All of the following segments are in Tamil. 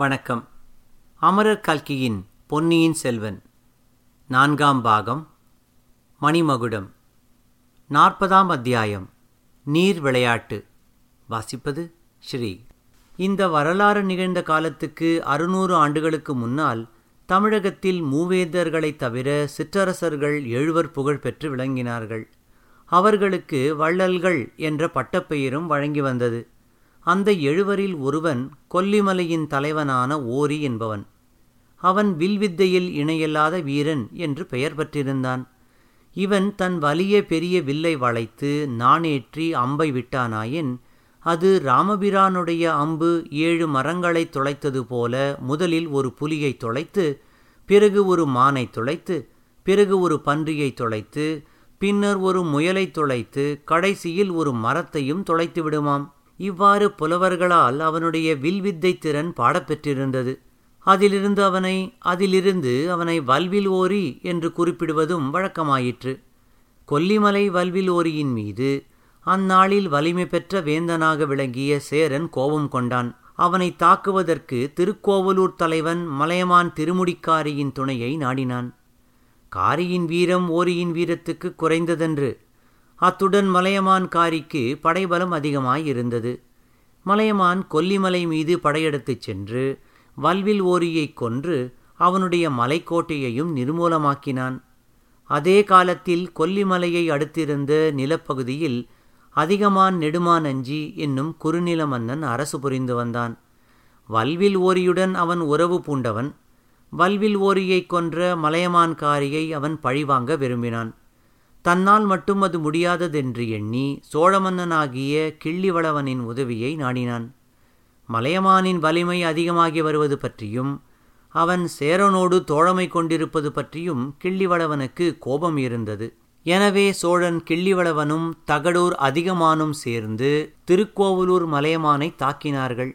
வணக்கம். அமரர் கல்கியின் பொன்னியின் செல்வன். நான்காம் பாகம். மணிமகுடம். நாற்பதாம் அத்தியாயம். நீர் விளையாட்டு. வாசிப்பது ஸ்ரீ. இந்த வரலாறு நிகழ்ந்த காலத்துக்கு அறுநூறு ஆண்டுகளுக்கு முன்னால் தமிழகத்தில் மூவேந்தர்களைத் தவிர சிற்றரசர்கள் எழுவர் புகழ் பெற்று விளங்கினார்கள். அவர்களுக்கு வள்ளல்கள் என்ற பட்டப்பெயரும் வழங்கி வந்தது. அந்த எழுவரில் ஒருவன் கொல்லிமலையின் தலைவனான ஓரி என்பவன். அவன் வில்வித்தையில் இணையல்லாத வீரன் என்று பெயர் பெற்றிருந்தான். இவன் தன் வலிய பெரிய வில்லை வளைத்து நாணேற்றி அம்பை விட்டானாயின் அது ராமபிரானுடைய அம்பு ஏழு மரங்களை துளைத்தது போல முதலில் ஒரு புலியை துளைத்து பிறகு ஒரு மானை துளைத்து பிறகு ஒரு பன்றியை துளைத்து பின்னர் ஒரு முயலை துளைத்து கடைசியில் ஒரு மரத்தையும் துளைத்து விடுமாம். இவ்வாறு புலவர்களால் அவனுடைய வில்வித்தை திறன் பாடப்பெற்றிருந்தது. அதிலிருந்து அவனை அதிலிருந்து அவனை வல்வில் ஓரி என்று குறிப்பிடுவதும் வழக்கமாயிற்று. கொல்லிமலை வல்வில் ஓரியின் மீது அந்நாளில் வலிமை பெற்ற வேந்தனாக விளங்கிய சேரன் கோபம் கொண்டான். அவனை தாக்குவதற்கு திருக்கோவலூர் தலைவன் மலையமான் திருமுடிக்காரியின் துணையை நாடினான். காரியின் வீரம் ஓரியின் வீரத்துக்கு குறைந்ததென்று அத்துடன் மலையமான் காரிக்கு படைபலம் அதிகமாயிருந்தது. மலையமான் கொல்லிமலை மீது படையெடுத்துச் சென்று வல்வில் ஓரியைக் கொன்று அவனுடைய மலைக்கோட்டையையும் நிர்மூலமாக்கினான். அதே காலத்தில் கொல்லிமலையை அடுத்திருந்த நிலப்பகுதியில் அதிகமான் நெடுமான் அஞ்சி என்னும் குறுநில மன்னன் அரசு புரிந்து வந்தான். வல்வில் ஓரியுடன் அவன் உறவு பூண்டவன் வல்வில் ஓரியைக் கொன்ற மலையமான்காரியை அவன் பழிவாங்க விரும்பினான். தன்னால் மட்டும் அது முடியாததென்று எண்ணி சோழமன்னனாகிய கிள்ளிவளவனின் உதவியை நாடினான். மலையமானின் வலிமை அதிகமாகி வருவது பற்றியும் அவன் சேரனோடு தோழமை கொண்டிருப்பது பற்றியும் கிள்ளிவளவனுக்கு கோபம் இருந்தது. எனவே சோழன் கிள்ளிவளவனும் தகடூர் அதிகமானும் சேர்ந்து திருக்கோவலூர் மலையமானை தாக்கினார்கள்.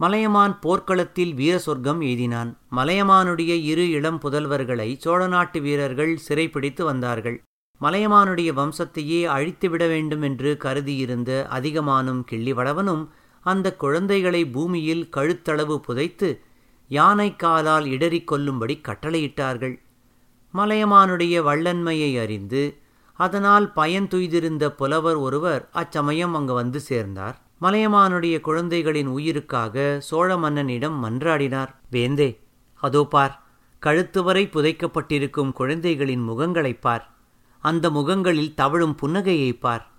மலையமான் போர்க்களத்தில் வீர சொர்க்கம் எய்தினான். மலையமானுடைய இரு இளம் புதல்வர்களை சோழ நாட்டு வீரர்கள் சிறைப்பிடித்து வந்தார்கள். மலையமானுடைய வம்சத்தையே அழித்துவிட வேண்டும் என்று கருதியிருந்த அதிகமானும் கிள்ளிவளவனும் அந்த குழந்தைகளை பூமியில் கழுத்தளவு புதைத்து யானைக்காலால் இடறிக் கொல்லும்படி கட்டளையிட்டார்கள். மலையமானுடைய வள்ளன்மையை அறிந்து அதனால் பயன் துய்திருந்த புலவர் ஒருவர் அச்சமயம் அங்கு வந்து சேர்ந்தார். மலையமானுடைய குழந்தைகளின் உயிருக்காக சோழ மன்னனிடம் மன்றாடினார். வேந்தே அதோ பார் கழுத்து வரை புதைக்கப்பட்டிருக்கும் குழந்தைகளின் முகங்களைப் பார். அந்த முகங்களில் தவழும் புன்னகையைப் பார்.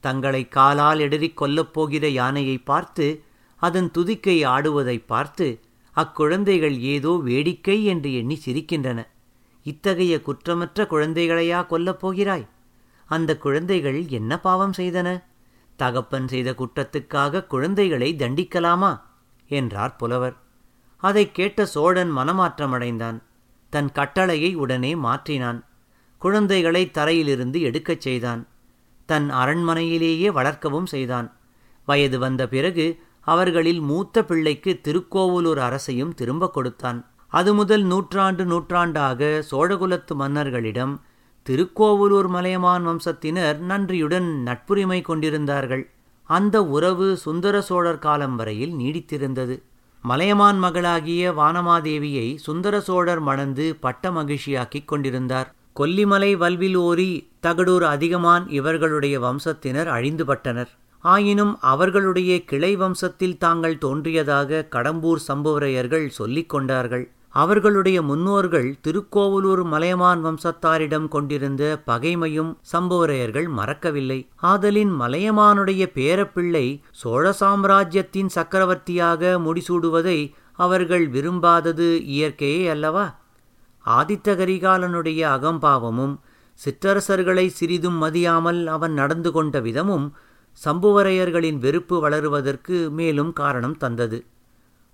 தங்களை காலால் எடறிக் கொல்லப் போகிற யானையை பார்த்து அதன் துதிக்கை ஆடுவதைப் பார்த்து அக்குழந்தைகள் ஏதோ வேடிக்கை என்று எண்ணி சிரிக்கின்றன. இத்தகைய குற்றமற்ற குழந்தைகளையா கொல்லப் போகிறாய்? அந்த குழந்தைகள் என்ன பாவம் செய்தன? தகப்பன் செய்த குற்றத்துக்காக குழந்தைகளை தண்டிக்கலாமா? என்றார் புலவர். அதைக் கேட்ட சோழன் மனமாற்றமடைந்தான். தன் கட்டளையை உடனே மாற்றினான். குழந்தைகளை தரையிலிருந்து எடுக்கச் செய்தான். தன் அரண்மனையிலேயே வளர்க்கவும் செய்தான். வயது வந்த பிறகு அவர்களில் மூத்த பிள்ளைக்கு திருக்கோவலூர் அரசையும் திரும்ப கொடுத்தான். அது முதல் நூற்றாண்டு நூற்றாண்டாக சோழகுலத்து மன்னர்களிடம் திருக்கோவலூர் மலையமான் வம்சத்தினர் நன்றியுடன் நட்புரிமை கொண்டிருந்தார்கள். அந்த உறவு சுந்தர சோழர் காலம் வரையில் நீடித்திருந்தது. மலையமான் மகளாகிய வானமாதேவியை சுந்தர சோழர் மணந்து பட்ட மகிழ்ச்சியாக்கிக் கொண்டிருந்தார். கொல்லிமலை வல்வில் ஓரி தகடூர் அதிகமான் இவர்களுடைய வம்சத்தினர் அழிந்துபட்டனர். ஆயினும் அவர்களுடைய கிளை வம்சத்தில் தாங்கள் தோன்றியதாக கடம்பூர் சம்புவரையர்கள் சொல்லிக் கொண்டார்கள். அவர்களுடைய முன்னோர்கள் திருக்கோவலூர் மலையமான் வம்சத்தாரிடம் கொண்டிருந்த பகைமையும் சம்புவரையர்கள் மறக்கவில்லை. ஆதலின் மலையமானுடைய பேரப்பிள்ளை சோழ சாம்ராஜ்யத்தின் சக்கரவர்த்தியாக முடிசூடுவதை அவர்கள் விரும்பாதது இயற்கையே அல்லவா? ஆதித்த கரிகாலனுடைய அகம்பாவமும் சிற்றரசர்களை சிறிதும் மதியாமல் அவன் நடந்து கொண்ட விதமும் சம்புவரையர்களின் வெறுப்பு வளருவதற்கு மேலும் காரணம் தந்தது.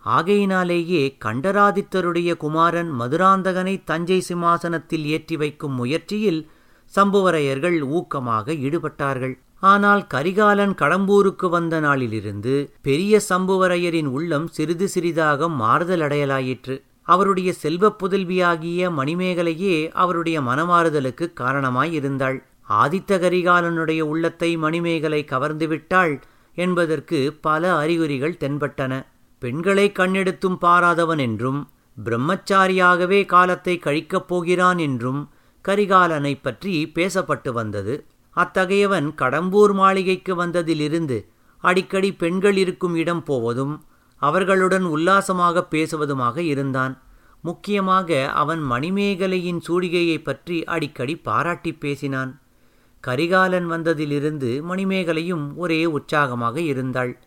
ஆகையினாலேயே கண்டராதித்தருடைய குமாரன் மதுராந்தகனை தஞ்சை சிம்மாசனத்தில் ஏற்றி வைக்கும் முயற்சியில் சம்புவரையர்கள் ஊக்கமாக ஈடுபட்டார்கள். ஆனால் கரிகாலன் கடம்பூருக்கு வந்த நாளிலிருந்து பெரிய சம்புவரையரின் உள்ளம் சிறிது சிறிதாக மாறுதலடையலாயிற்று. அவருடைய செல்வப் புதல்வியாகிய மணிமேகலையே அவருடைய மனமாறுதலுக்கு காரணமாயிருந்தாள். ஆதித்த கரிகாலனுடைய உள்ளத்தை மணிமேகலை கவர்ந்துவிட்டாள் என்பதற்கு பல அறிகுறிகள் தென்பட்டன. பெண்களை கண்ணெடுத்தும் பாராதவன் என்றும் பிரம்மச்சாரியாகவே காலத்தை கழிக்கப் போகிறான் என்றும் கரிகாலனை பற்றி பேசப்பட்டு வந்தது. அத்தகையவன் கடம்பூர் மாளிகைக்கு வந்ததிலிருந்து அடிக்கடி பெண்கள் இருக்கும் இடம் போவதும் அவர்களுடன் உல்லாசமாக பேசுவதுமாக இருந்தான். முக்கியமாக அவன் மணிமேகலையின் சூடிகையை பற்றி அடிக்கடி பாராட்டி பேசினான். கரிகாலன் வந்ததிலிருந்து மணிமேகலையும் ஒரே உற்சாகமாக இருந்தாள்.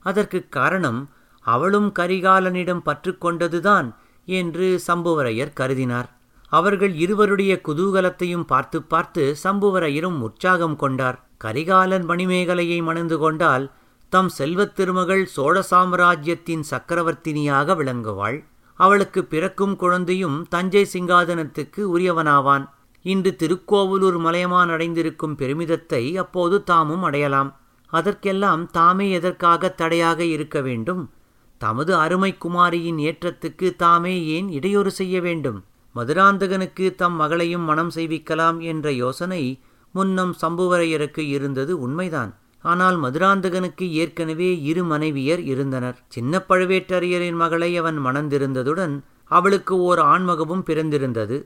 அதற்குக் காரணம் அவளும் கரிகாலனிடம் பற்று கொண்டதுதான் என்று சம்புவரையர் கருதினார். அவர்கள் இருவருடைய குதூகலத்தையும் பார்த்து பார்த்து சம்புவரையரும் உற்சாகம் கொண்டார். கரிகாலன் மணிமேகலையை மணந்து கொண்டால் தம் செல்வத் திருமகள் சோழ சாம்ராஜ்யத்தின் சக்கரவர்த்தினியாக விளங்குவாள். அவளுக்கு பிறக்கும் குழந்தையும் தஞ்சை சிங்காதனத்துக்கு உரியவனாவான். இன்று திருக்கோவலூர் மலையமான் அடைந்திருக்கும் பெருமிதத்தை அப்போது தாமும் அடையலாம். அதற்கெல்லாம் தாமே எதற்காக தடையாக இருக்க வேண்டும்? தமது அருமை குமாரியின் ஏற்றத்துக்கு தாமே ஏன் இடையூறு செய்ய வேண்டும்? மதுராந்தகனுக்கு தம் மகளையும் மனம் செய்விக்கலாம் என்ற யோசனை முன்னம் சம்புவரையருக்கு இருந்தது உண்மைதான். ஆனால் மதுராந்தகனுக்கு ஏற்கனவே இரு மனைவியர் இருந்தனர். சின்ன பழுவேட்டரையரின் மகளை அவன் மணந்திருந்ததுடன் அவளுக்கு ஓர் ஆண்மகவும் பிறந்திருந்தது.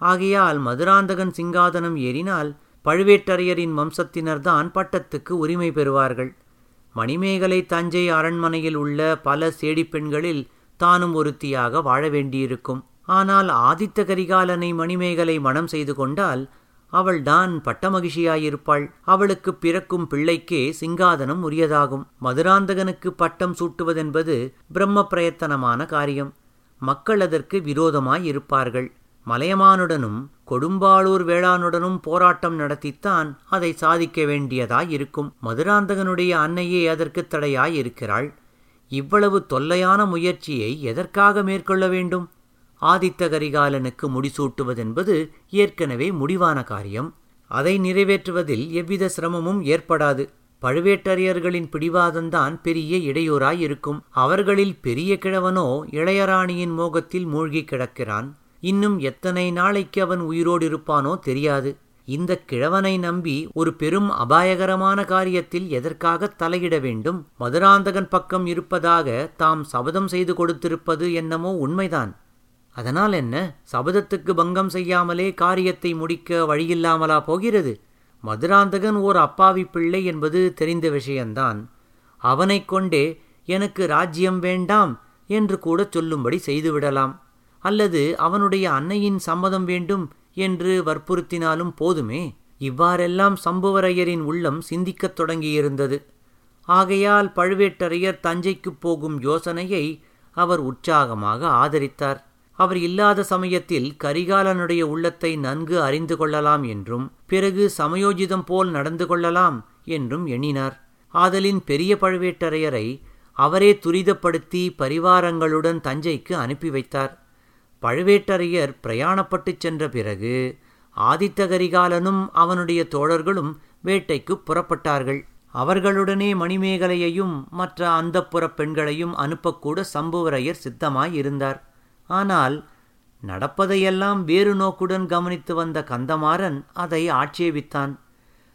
ஆகையால் மதுராந்தகன் சிங்காதனம் ஏறினால் பழுவேட்டரையரின் வம்சத்தினர்தான் பட்டத்துக்கு உரிமை பெறுவார்கள். மணிமேகலை தஞ்சை அரண்மனையில் உள்ள பல சேடிப்பெண்களில் தானும் ஒருத்தியாக வாழ வேண்டியிருக்கும். ஆனால் ஆதித்த கரிகாலனை மணிமேகலை மனம் செய்து கொண்டால் அவள்தான் பட்டமகிழ்ச்சியாயிருப்பாள். அவளுக்கு பிறக்கும் பிள்ளைக்கே சிங்காதனம் உரியதாகும். மதுராந்தகனுக்கு பட்டம் சூட்டுவதென்பது பிரம்ம பிரயத்தனமான காரியம். மக்கள் அதற்கு விரோதமாயிருப்பார்கள். மலையமானுடனும் கொடும்பாளூர் வேளானுடனும் போராட்டம் நடத்தித்தான் அதை சாதிக்க வேண்டியதாயிருக்கும். மதுராந்தகனுடைய அன்னையே அதற்கு தடையாயிருக்கிறாள். இவ்வளவு தொல்லையான முயற்சியை எதற்காக மேற்கொள்ள வேண்டும்? ஆதித்த கரிகாலனுக்கு முடிசூட்டுவதென்பது ஏற்கனவே முடிவான காரியம். அதை நிறைவேற்றுவதில் எவ்வித சிரமமும் ஏற்படாது. பழுவேட்டரையர்களின் பிடிவாதம்தான் பெரிய இடையூறாயிருக்கும். அவர்களில் பெரிய கிழவனோ இளையராணியின் மோகத்தில் மூழ்கி கிடக்கிறான். இன்னும் எத்தனை நாளைக்கு அவன் உயிரோடு இருப்பானோ தெரியாது. இந்த கிழவனை நம்பி ஒரு பெரும் அபாயகரமான காரியத்தில் எதற்காக தலையிட வேண்டும்? மதுராந்தகன் பக்கம் இருப்பதாக தாம் சபதம் செய்து கொடுத்திருப்பது என்னமோ உண்மைதான். அதனால் என்ன? சபதத்துக்கு பங்கம் செய்யாமலே காரியத்தை முடிக்க வழியில்லாமலா போகிறது? மதுராந்தகன் ஓர் அப்பாவி பிள்ளை என்பது தெரிந்த விஷயந்தான். அவனைக் கொண்டே எனக்கு ராஜ்யம் வேண்டாம் என்று கூட சொல்லும்படி செய்துவிடலாம். அல்லது அவனுடைய அன்னையின் சம்மதம் வேண்டும் என்று வற்புறுத்தினாலும் போதுமே? இவ்வாறெல்லாம் சம்புவரையரின் உள்ளம் சிந்திக்கத் தொடங்கியிருந்தது. ஆகையால் பழுவேட்டரையர் தஞ்சைக்குப் போகும் யோசனையை அவர் உற்சாகமாக ஆதரித்தார். அவர் இல்லாத சமயத்தில் கரிகாலனுடைய உள்ளத்தை நன்கு அறிந்து கொள்ளலாம் என்றும் பிறகு சமயோஜிதம் போல் நடந்து கொள்ளலாம் என்றும் எண்ணினார். ஆதலின் பெரிய பழுவேட்டரையரை அவரே துரிதப்படுத்தி பரிவாரங்களுடன் தஞ்சைக்கு அனுப்பி வைத்தார். பழுவேட்டரையர் பிரயாணப்பட்டுச் சென்ற பிறகு ஆதித்த கரிகாலனும் அவனுடைய தோழர்களும் வேட்டைக்குப் புறப்பட்டார்கள். அவர்களுடனே மணிமேகலையையும் மற்ற அந்தப்புறப் பெண்களையும் அனுப்பக்கூட சம்புவரையர் சித்தமாயிருந்தார். ஆனால் நடப்பதையெல்லாம் வேறு நோக்குடன் கவனித்து வந்த கந்தமாறன் அதை ஆட்சேபித்தான்.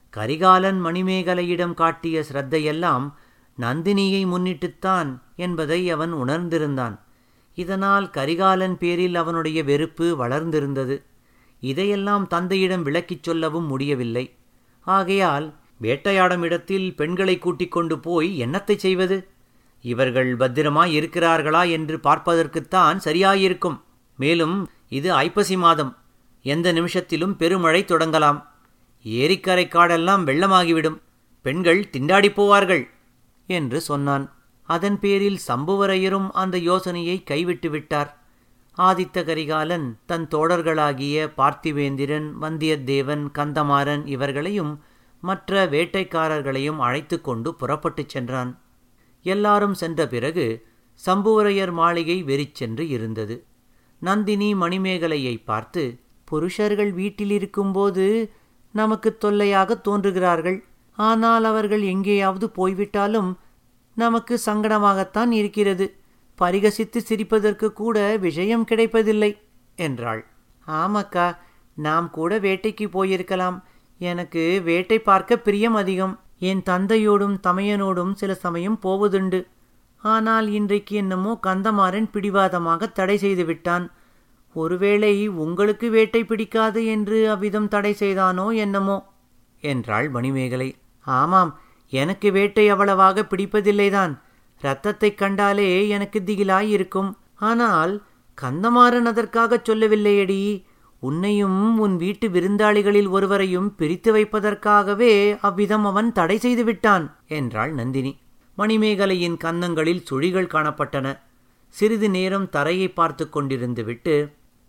கரிகாலன் மணிமேகலையிடம் காட்டிய சிரத்தையெல்லாம் நந்தினியை முன்னிட்டுத்தான் என்பதை அவன் உணர்ந்திருந்தான். இதனால் கரிகாலன் பேரில் அவனுடைய வெறுப்பு வளர்ந்திருந்தது. இதையெல்லாம் தந்தையிடம் விளக்கிச் சொல்லவும் முடியவில்லை. ஆகையால் வேட்டையாடும் இடத்தில் பெண்களை கூட்டிக் கொண்டு போய் என்னத்தை செய்வது? இவர்கள் பத்திரமாய் இருக்கிறார்களா என்று பார்ப்பதற்குத்தான் சரியாயிருக்கும். மேலும் இது ஐப்பசி மாதம். எந்த நிமிஷத்திலும் பெருமழை தொடங்கலாம். ஏரிக்கரை காடெல்லாம் வெள்ளமாகிவிடும். பெண்கள் திண்டாடிப் போவார்கள் என்று சொன்னான். அதன் பேரில் சம்புவரையரும் அந்த யோசனையை கைவிட்டு விட்டார். ஆதித்த கரிகாலன் தன் தோழர்களாகிய பார்த்திவேந்திரன் வந்தியத்தேவன் கந்தமாறன் இவர்களையும் மற்ற வேட்டைக்காரர்களையும் அழைத்து கொண்டு புறப்பட்டுச் சென்றான். எல்லாரும் சென்ற பிறகு சம்புவரையர் மாளிகை வெறிச்சென்று இருந்தது. நந்தினி மணிமேகலையை பார்த்து புருஷர்கள் வீட்டில் இருக்கும்போது நமக்கு தொல்லையாக தோன்றுகிறார்கள். ஆனால் அவர்கள் எங்கேயாவது போய்விட்டாலும் நமக்கு சங்கடமாகத்தான் இருக்கிறது. பரிகசித்து சிரிப்பதற்கு கூட விஷயம் கிடைப்பதில்லை என்றாள். ஆமாக்கா நாம் கூட வேட்டைக்கு போயிருக்கலாம். எனக்கு வேட்டை பார்க்க பிரியம் அதிகம். என் தந்தையோடும் தமையனோடும் சில சமயம் போவதுண்டு. ஆனால் இன்றைக்கு என்னமோ கந்தமாறன் பிடிவாதமாக தடை செய்து விட்டான். ஒருவேளை உங்களுக்கு வேட்டை பிடிக்காது என்று அவ்விதம் தடை செய்தானோ என்னமோ? என்றாள் மணிமேகலை. ஆமாம் எனக்கு வேட்டை அவ்வளவாக பிடிப்பதில்லைதான். இரத்தத்தைக் கண்டாலே எனக்கு திகிலாய் இருக்கும். ஆனால் கந்தமாறன் அதற்காகச் சொல்லவில்லையடி. உன்னையும் உன் வீட்டு விருந்தாளிகளில் ஒருவரையும் பிரித்து வைப்பதற்காகவே அவ்விதம் அவன் தடை செய்து விட்டான் என்றாள் நந்தினி. மணிமேகலையின் கன்னங்களில் சுழிகள் காணப்பட்டன. சிறிது நேரம் தரையை பார்த்து கொண்டிருந்து விட்டு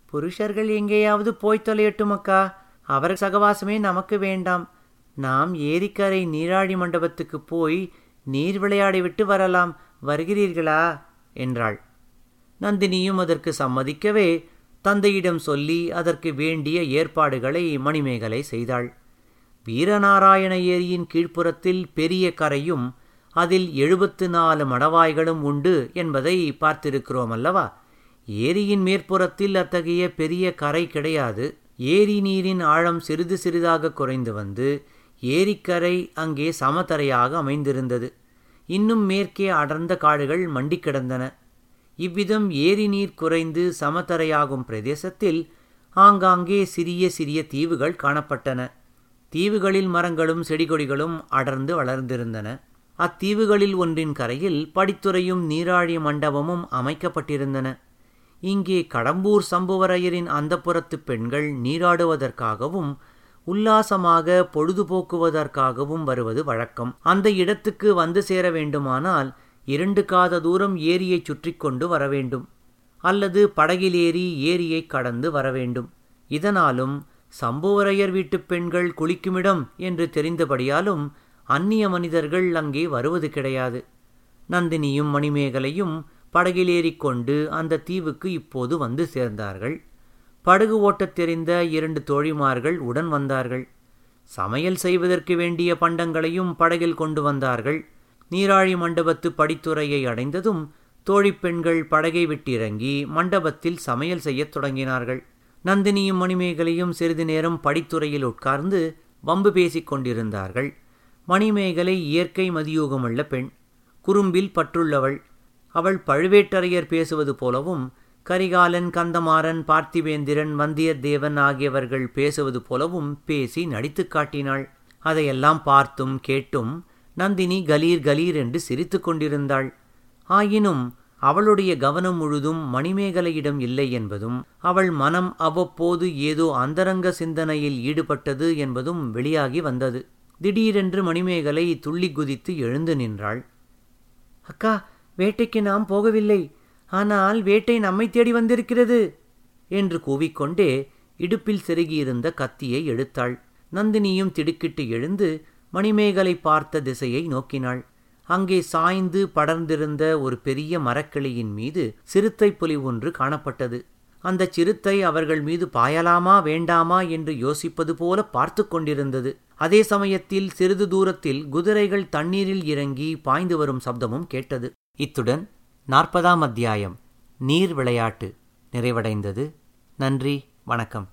புருஷர்கள் எங்கேயாவது போய் தொலையட்டும் அக்கா அவர் சகவாசமே நமக்கு வேண்டாம். நாம் ஏரிக்கரை நீராழி மண்டபத்துக்கு போய் நீர் விளையாடிவிட்டு வரலாம். வருகிறீர்களா? என்றாள். நந்தினியும் அதற்கு சம்மதிக்கவே தந்தையிடம் சொல்லி அதற்கு வேண்டிய ஏற்பாடுகளை மணிமேகலை செய்தாள். வீரநாராயண ஏரியின் கீழ்ப்புறத்தில் பெரிய கரையும் அதில் எழுபத்து நாலு மடவாய்களும் உண்டு என்பதை பார்த்திருக்கிறோம் அல்லவா ஏரியின் மேற்புறத்தில் அத்தகைய பெரிய கரை கிடையாது. ஏரி நீரின் ஆழம் சிறிது சிறிதாக குறைந்து வந்து ஏரிக்கரை அங்கே சமதரையாக அமைந்திருந்தது. இன்னும் மேற்கே அடர்ந்த காடுகள் மண்டி கிடந்தன. இவ்விதம் ஏரி நீர் குறைந்து சமதரையாகும் பிரதேசத்தில் ஆங்காங்கே சிறிய சிறிய தீவுகள் காணப்பட்டன. தீவுகளில் மரங்களும் செடிகொடிகளும் அடர்ந்து வளர்ந்திருந்தன. அத்தீவுகளில் ஒன்றின் கரையில் படித்துறையும் நீராழி மண்டபமும் அமைக்கப்பட்டிருந்தன. இங்கே கடம்பூர் சம்புவரையரின் அந்தப்புறத்து பெண்கள் நீராடுவதற்காகவும் உல்லாசமாக பொழுதுபோக்குவதற்காகவும் வருவது வழக்கம். அந்த இடத்துக்கு வந்து சேர வேண்டுமானால் இரண்டு காத தூரம் ஏரியைச் சுற்றி கொண்டு வர வேண்டும் அல்லது படகிலேறி ஏரியைக் கடந்து வர வேண்டும் இதனாலும் சம்புவரையர் வீட்டுப் பெண்கள் குளிக்குமிடம் என்று தெரிந்தபடியாலும் அந்நிய மனிதர்கள் அங்கே வருவது கிடையாது. நந்தினியும் மணிமேகலையும் படகிலேறிக்கொண்டு அந்த தீவுக்கு இப்போது வந்து சேர்ந்தார்கள். படகு ஓட்டத் தெரிந்த இரண்டு தோழிமார்கள் உடன் வந்தார்கள். சமையல் செய்வதற்கு வேண்டிய பண்டங்களையும் படகில் கொண்டு வந்தார்கள். நீராழி மண்டபத்து படித்துறையை அடைந்ததும் தோழிப்பெண்கள் படகை விட்டிறங்கி மண்டபத்தில் சமையல் செய்யத் தொடங்கினார்கள். நந்தினியும் மணிமேகலையும் சிறிது நேரம் படித்துறையில் உட்கார்ந்து வம்பு பேசிக் கொண்டிருந்தார்கள். மணிமேகலை இயற்கை மதியூகமுள்ள பெண். குறும்பில் பற்றுள்ளவள். அவள் பழுவேட்டரையர் பேசுவது போலவும் கரிகாலன் கந்தமாறன் பார்த்திவேந்திரன் வந்தியத்தேவன் ஆகியவர்கள் பேசுவது போலவும் பேசி நடித்துக் காட்டினாள். அதையெல்லாம் பார்த்தும் கேட்டும் நந்தினி கலீர் கலீர் என்று சிரித்து கொண்டிருந்தாள். ஆயினும் அவளுடைய கவனம் முழுதும் மணிமேகலையிடம் இல்லை என்பதும் அவள் மனம் அவ்வப்போது ஏதோ அந்தரங்க சிந்தனையில் ஈடுபட்டது என்பதும் வெளியாகி வந்தது. திடீரென்று மணிமேகலை துள்ளி குதித்து எழுந்து நின்றாள். அக்கா வேட்டைக்கு நாம் போகவில்லை. ஆனால் வேட்டை நம்மை தேடி வந்திருக்கிறது என்று கூவிக்கொண்டே இடுப்பில் செருகியிருந்த கத்தியை எடுத்தாள். நந்தினியும் திடுக்கிட்டு எழுந்து மணிமேகலை பார்த்த திசையை நோக்கினாள். அங்கே சாய்ந்து படர்ந்திருந்த ஒரு பெரிய மரக்கிளையின் மீது சிறுத்தை புலி ஒன்று காணப்பட்டது. அந்த சிறுத்தை அவர்கள் மீது பாயலாமா வேண்டாமா என்று யோசிப்பது போல பார்த்து கொண்டிருந்தது. அதே சமயத்தில் சிறிது தூரத்தில் குதிரைகள் தண்ணீரில் இறங்கி பாய்ந்து வரும் சப்தமும் கேட்டது. இத்துடன் நாற்பதாம் அத்தியாயம் நீர் விளையாட்டு நிறைவடைந்தது. நன்றி வணக்கம்.